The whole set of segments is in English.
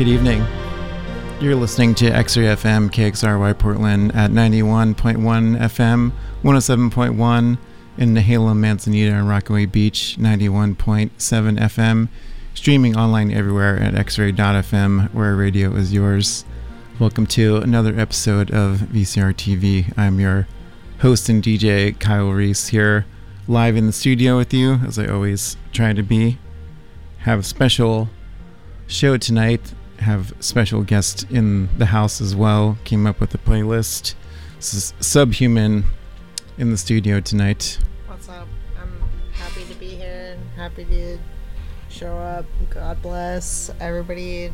Good evening. You're listening to X-Ray FM KXRY Portland at 91.1 FM, 107.1 in Nehalem, Manzanita, and Rockaway Beach, 91.7 FM, streaming online everywhere at xray.fm, where radio is yours. Welcome to another episode of VCR TV. I'm your host and DJ, Kyle Reese, here live in the studio with you, as I always try to be. Have a special show tonight. Have special guests in the house as well. Came up with a playlist. This is Subhuman in the studio tonight. What's up? I'm happy to be here and happy to show up. God bless everybody.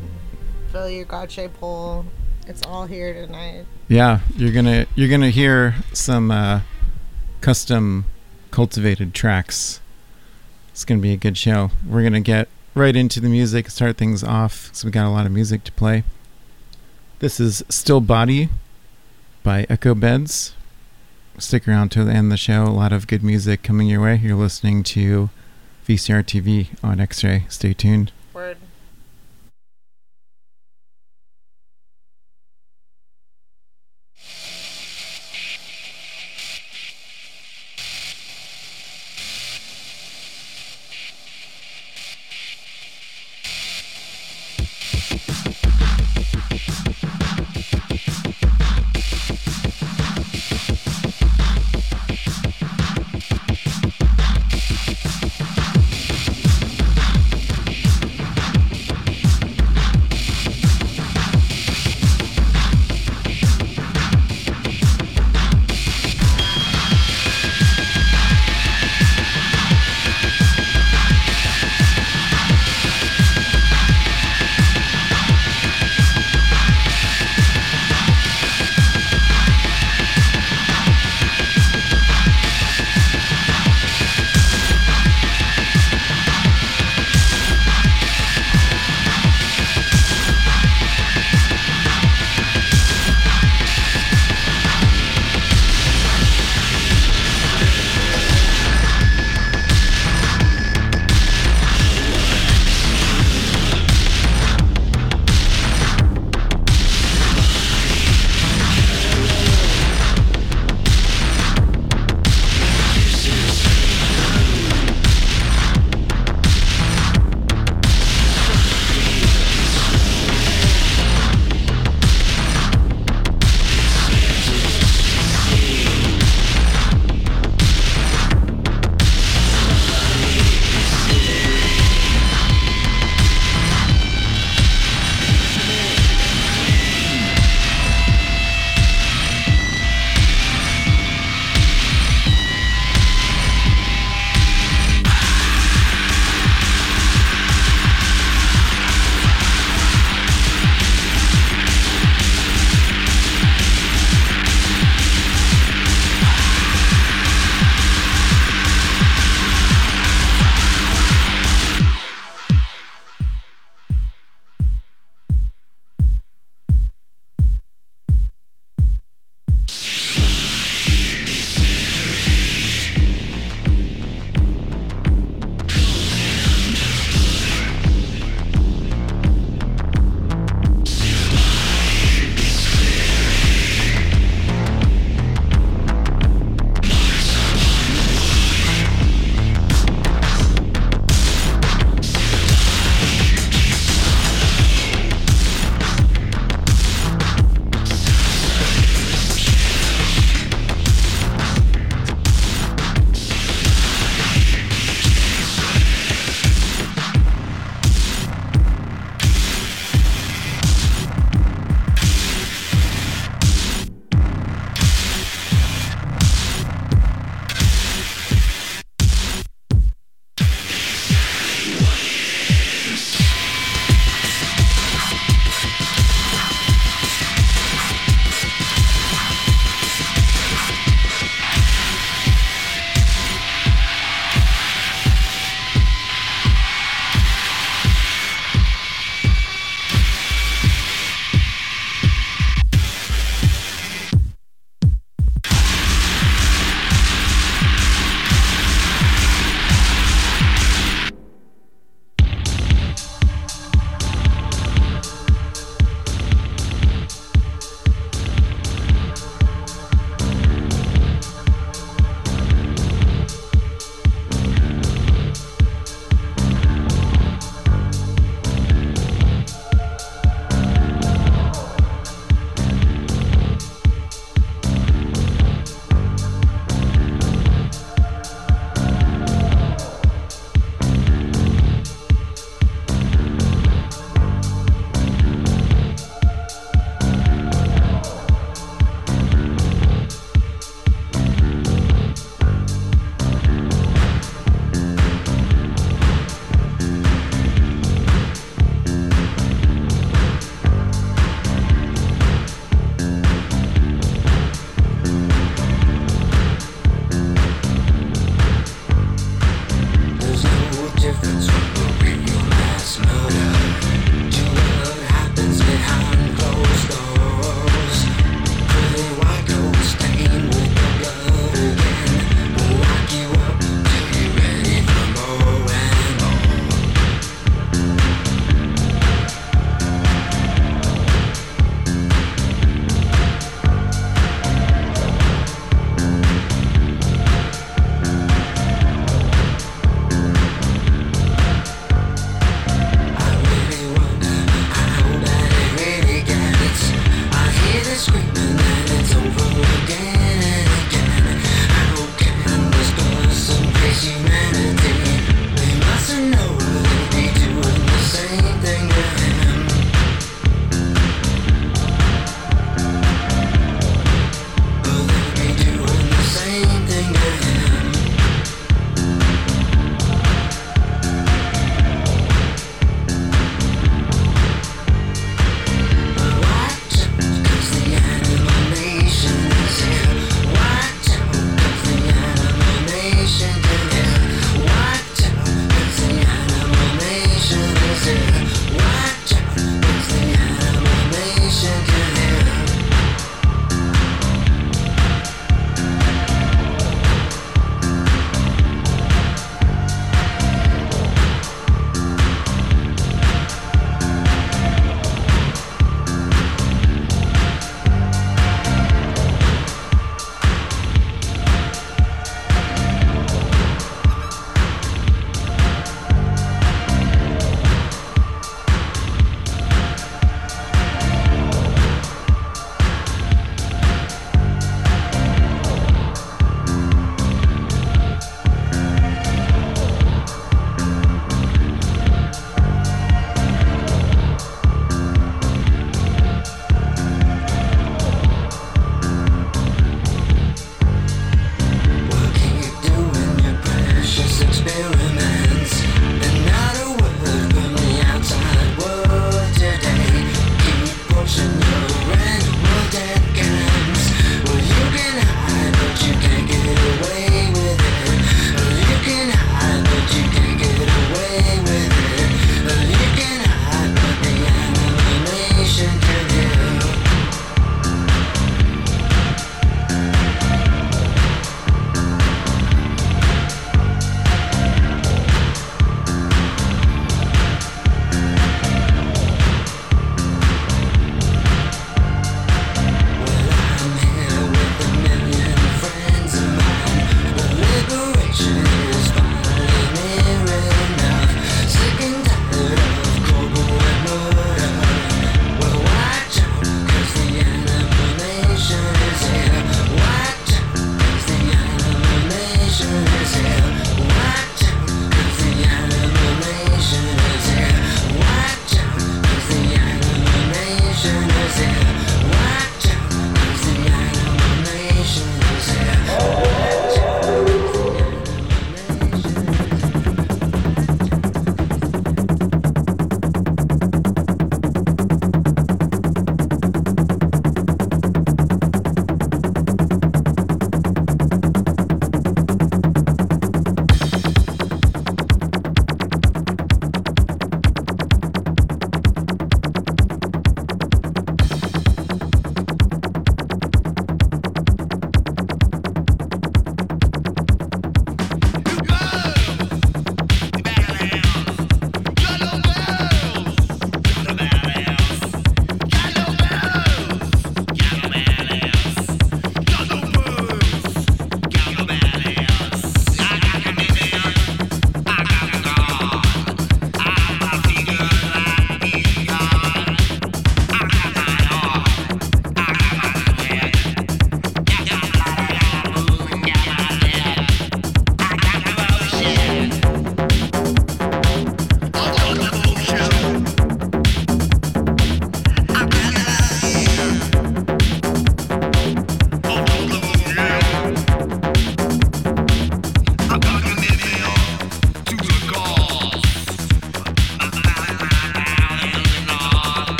Fill your God shaped hole. It's all here tonight. Yeah, you're gonna you're gonna hear some uh, custom cultivated tracks. It's gonna be a good show. We're gonna get right into the music, start things off. So we got a lot of music to play. This is Still Body by Echo Beds. Stick around to the end of the show. A lot of good music coming your way. You're listening to VCR TV on X Ray. Stay tuned.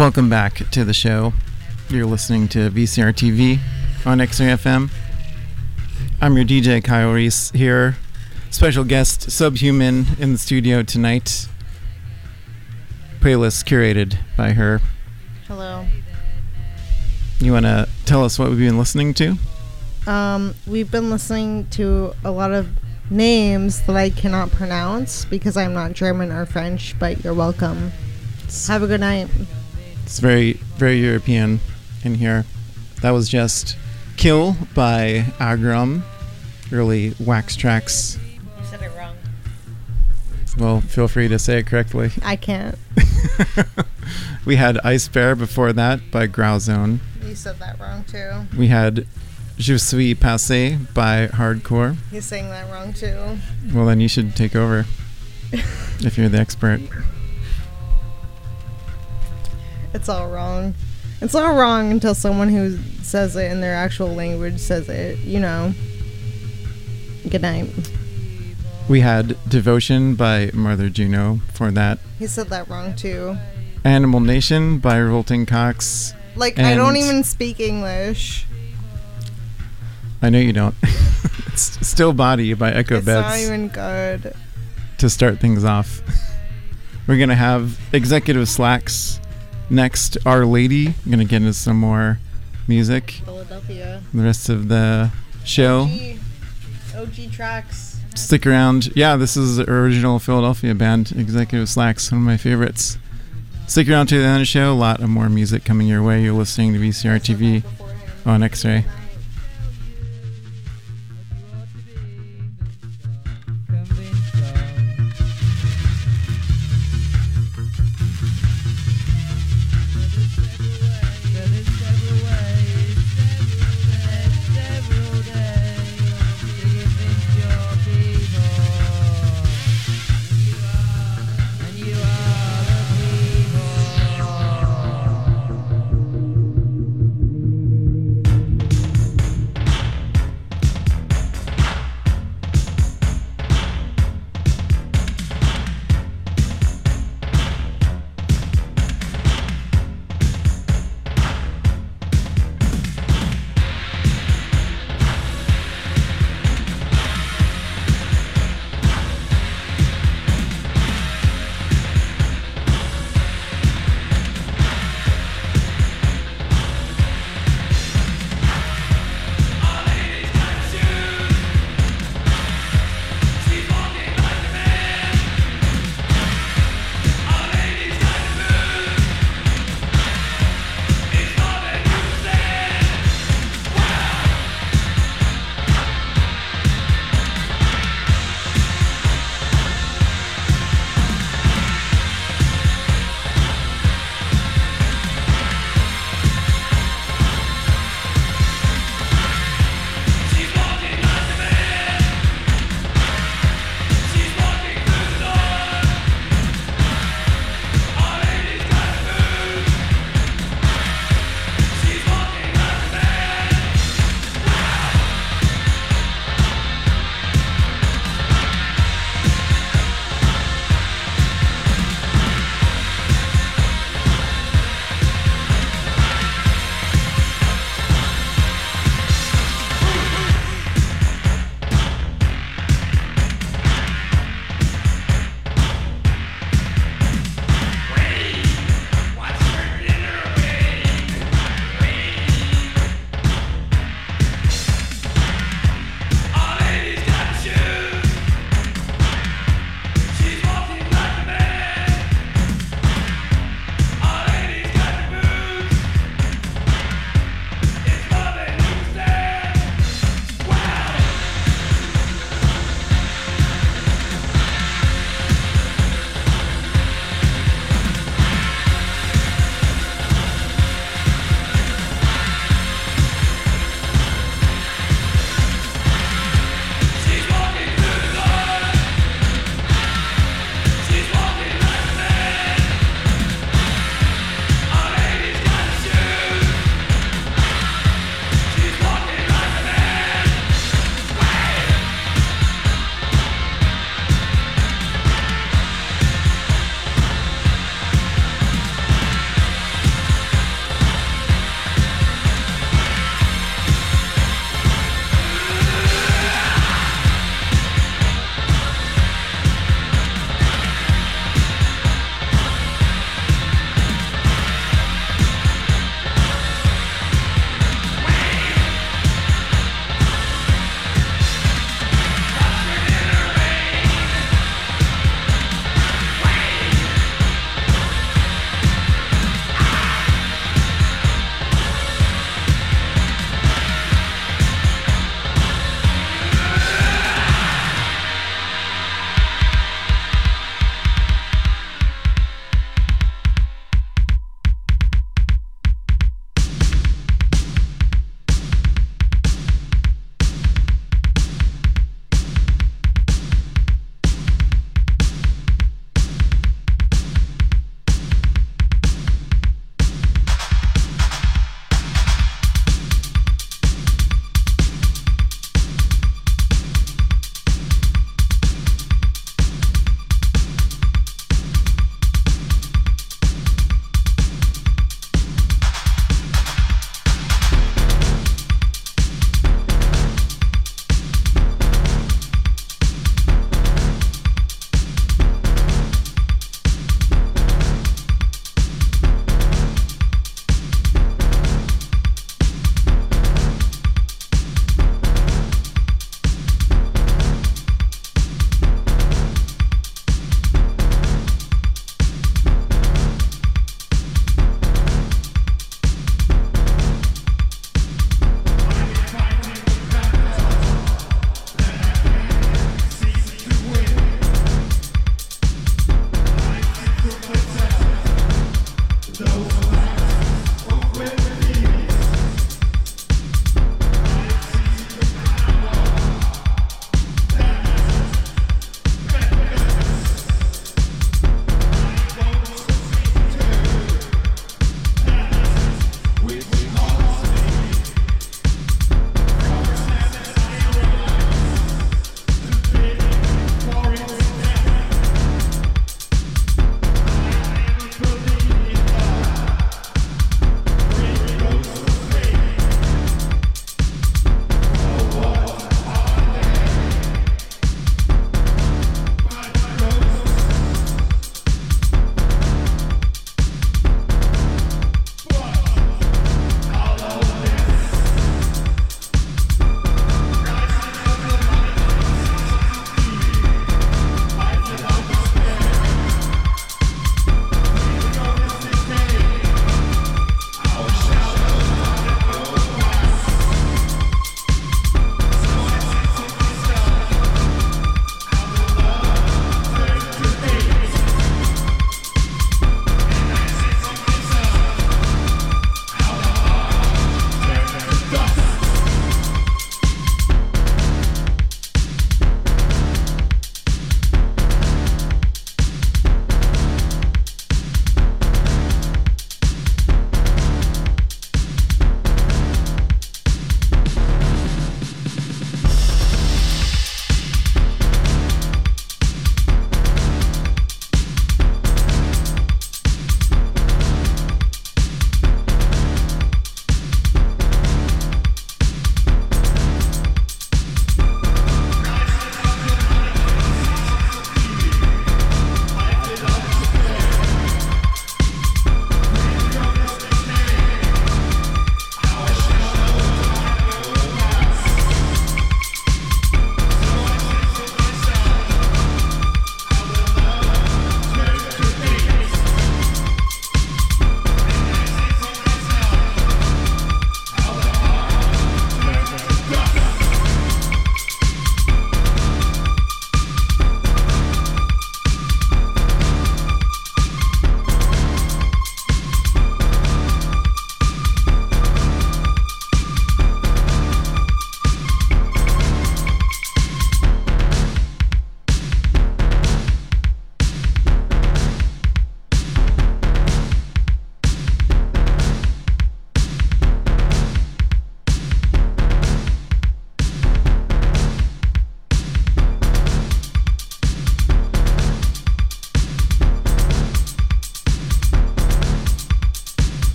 Welcome back to the show. You're listening to VCR TV on X-Ray FM. I'm your DJ Kyle Reese here. Special guest Subhuman in the studio tonight. Playlist curated by her. Hello. You want to tell us what we've been listening to? Um, we've been listening to a lot of names that I cannot pronounce because I'm not German or French, but you're welcome. Have a good night. It's very, very European in here. That was just Kill by Agrumh. Early Wax Trax. You said it wrong. Well, feel free to say it correctly. I can't. we had Eisbär before that by Grauzone. You said that wrong too. We had Je suis passé by Hard Corps. He's saying that wrong too. Well, then you should take over if you're the expert. It's all wrong. It's all wrong until someone who says it in their actual language says it, you know. Good night. We had Devotion by Mother Juno for that. He said that wrong too. Animal Nation by Revolting Cocks. Like, I don't even speak English. I know you don't. it's Still Body by Echo it's not even good. to start things off. We're going to have Executive Slacks next. Our Lady. I'm going to get into some more music. Philadelphia. The rest of the show. OG, OG tracks. Stick around. Yeah, this is the original Philadelphia band, Executive Slacks, one of my favorites. Stick around to the end of the show. A lot of more music coming your way. You're listening to VCR TV on X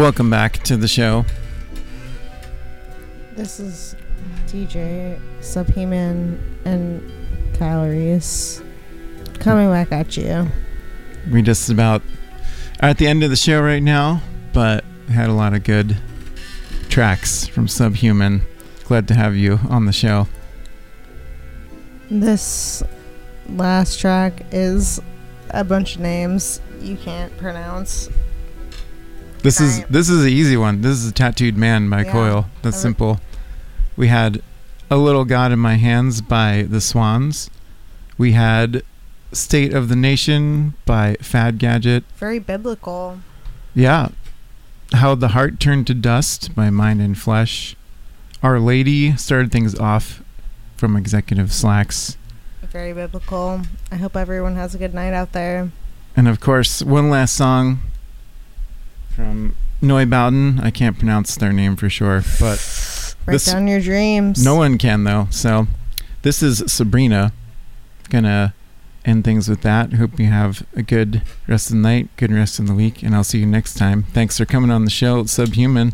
Welcome back to the show. This is DJ Subhuman and Kyle Reese coming back at you. We just about are at the end of the show right now, but had a lot of good tracks from Subhuman. Glad to have you on the show. This last track is a bunch of names you can't pronounce. This is Right. this is an easy one. This is a Tattooed Man by Yeah. Coil. That's simple. We had A Little God in My Hands by The Swans. We had State of the Nation by Fad Gadget. Very biblical. Yeah. How the Heart Turned to Dust by Mind and Flesh. Our Lady started things off from Executive Slacks. Very biblical. I hope everyone has a good night out there. And of course, one last song from Neubauten. I can't pronounce their name for sure, but Write This- down your dreams. no one can though. So this is Sabrina. Gonna end things with that. Hope you have a good rest of the night, good rest of the week, and I'll see you next time. Thanks for coming on the show. Subhuman.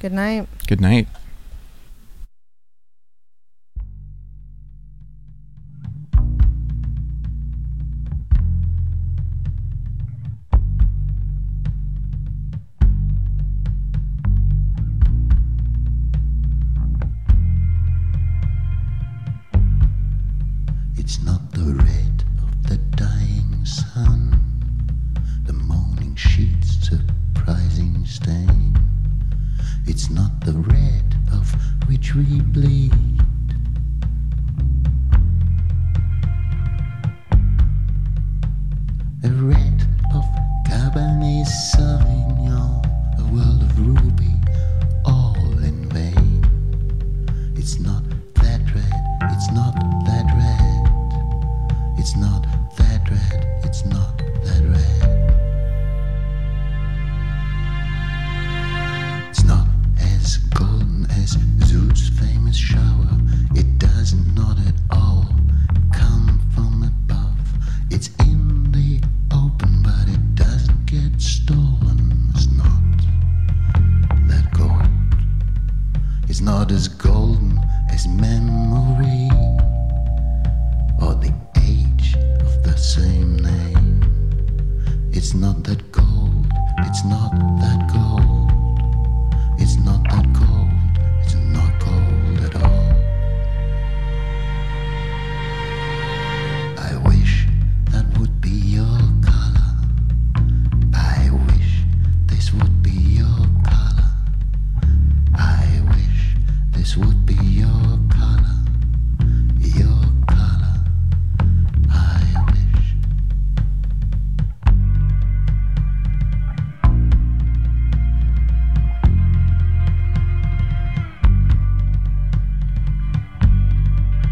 Good night. Good night.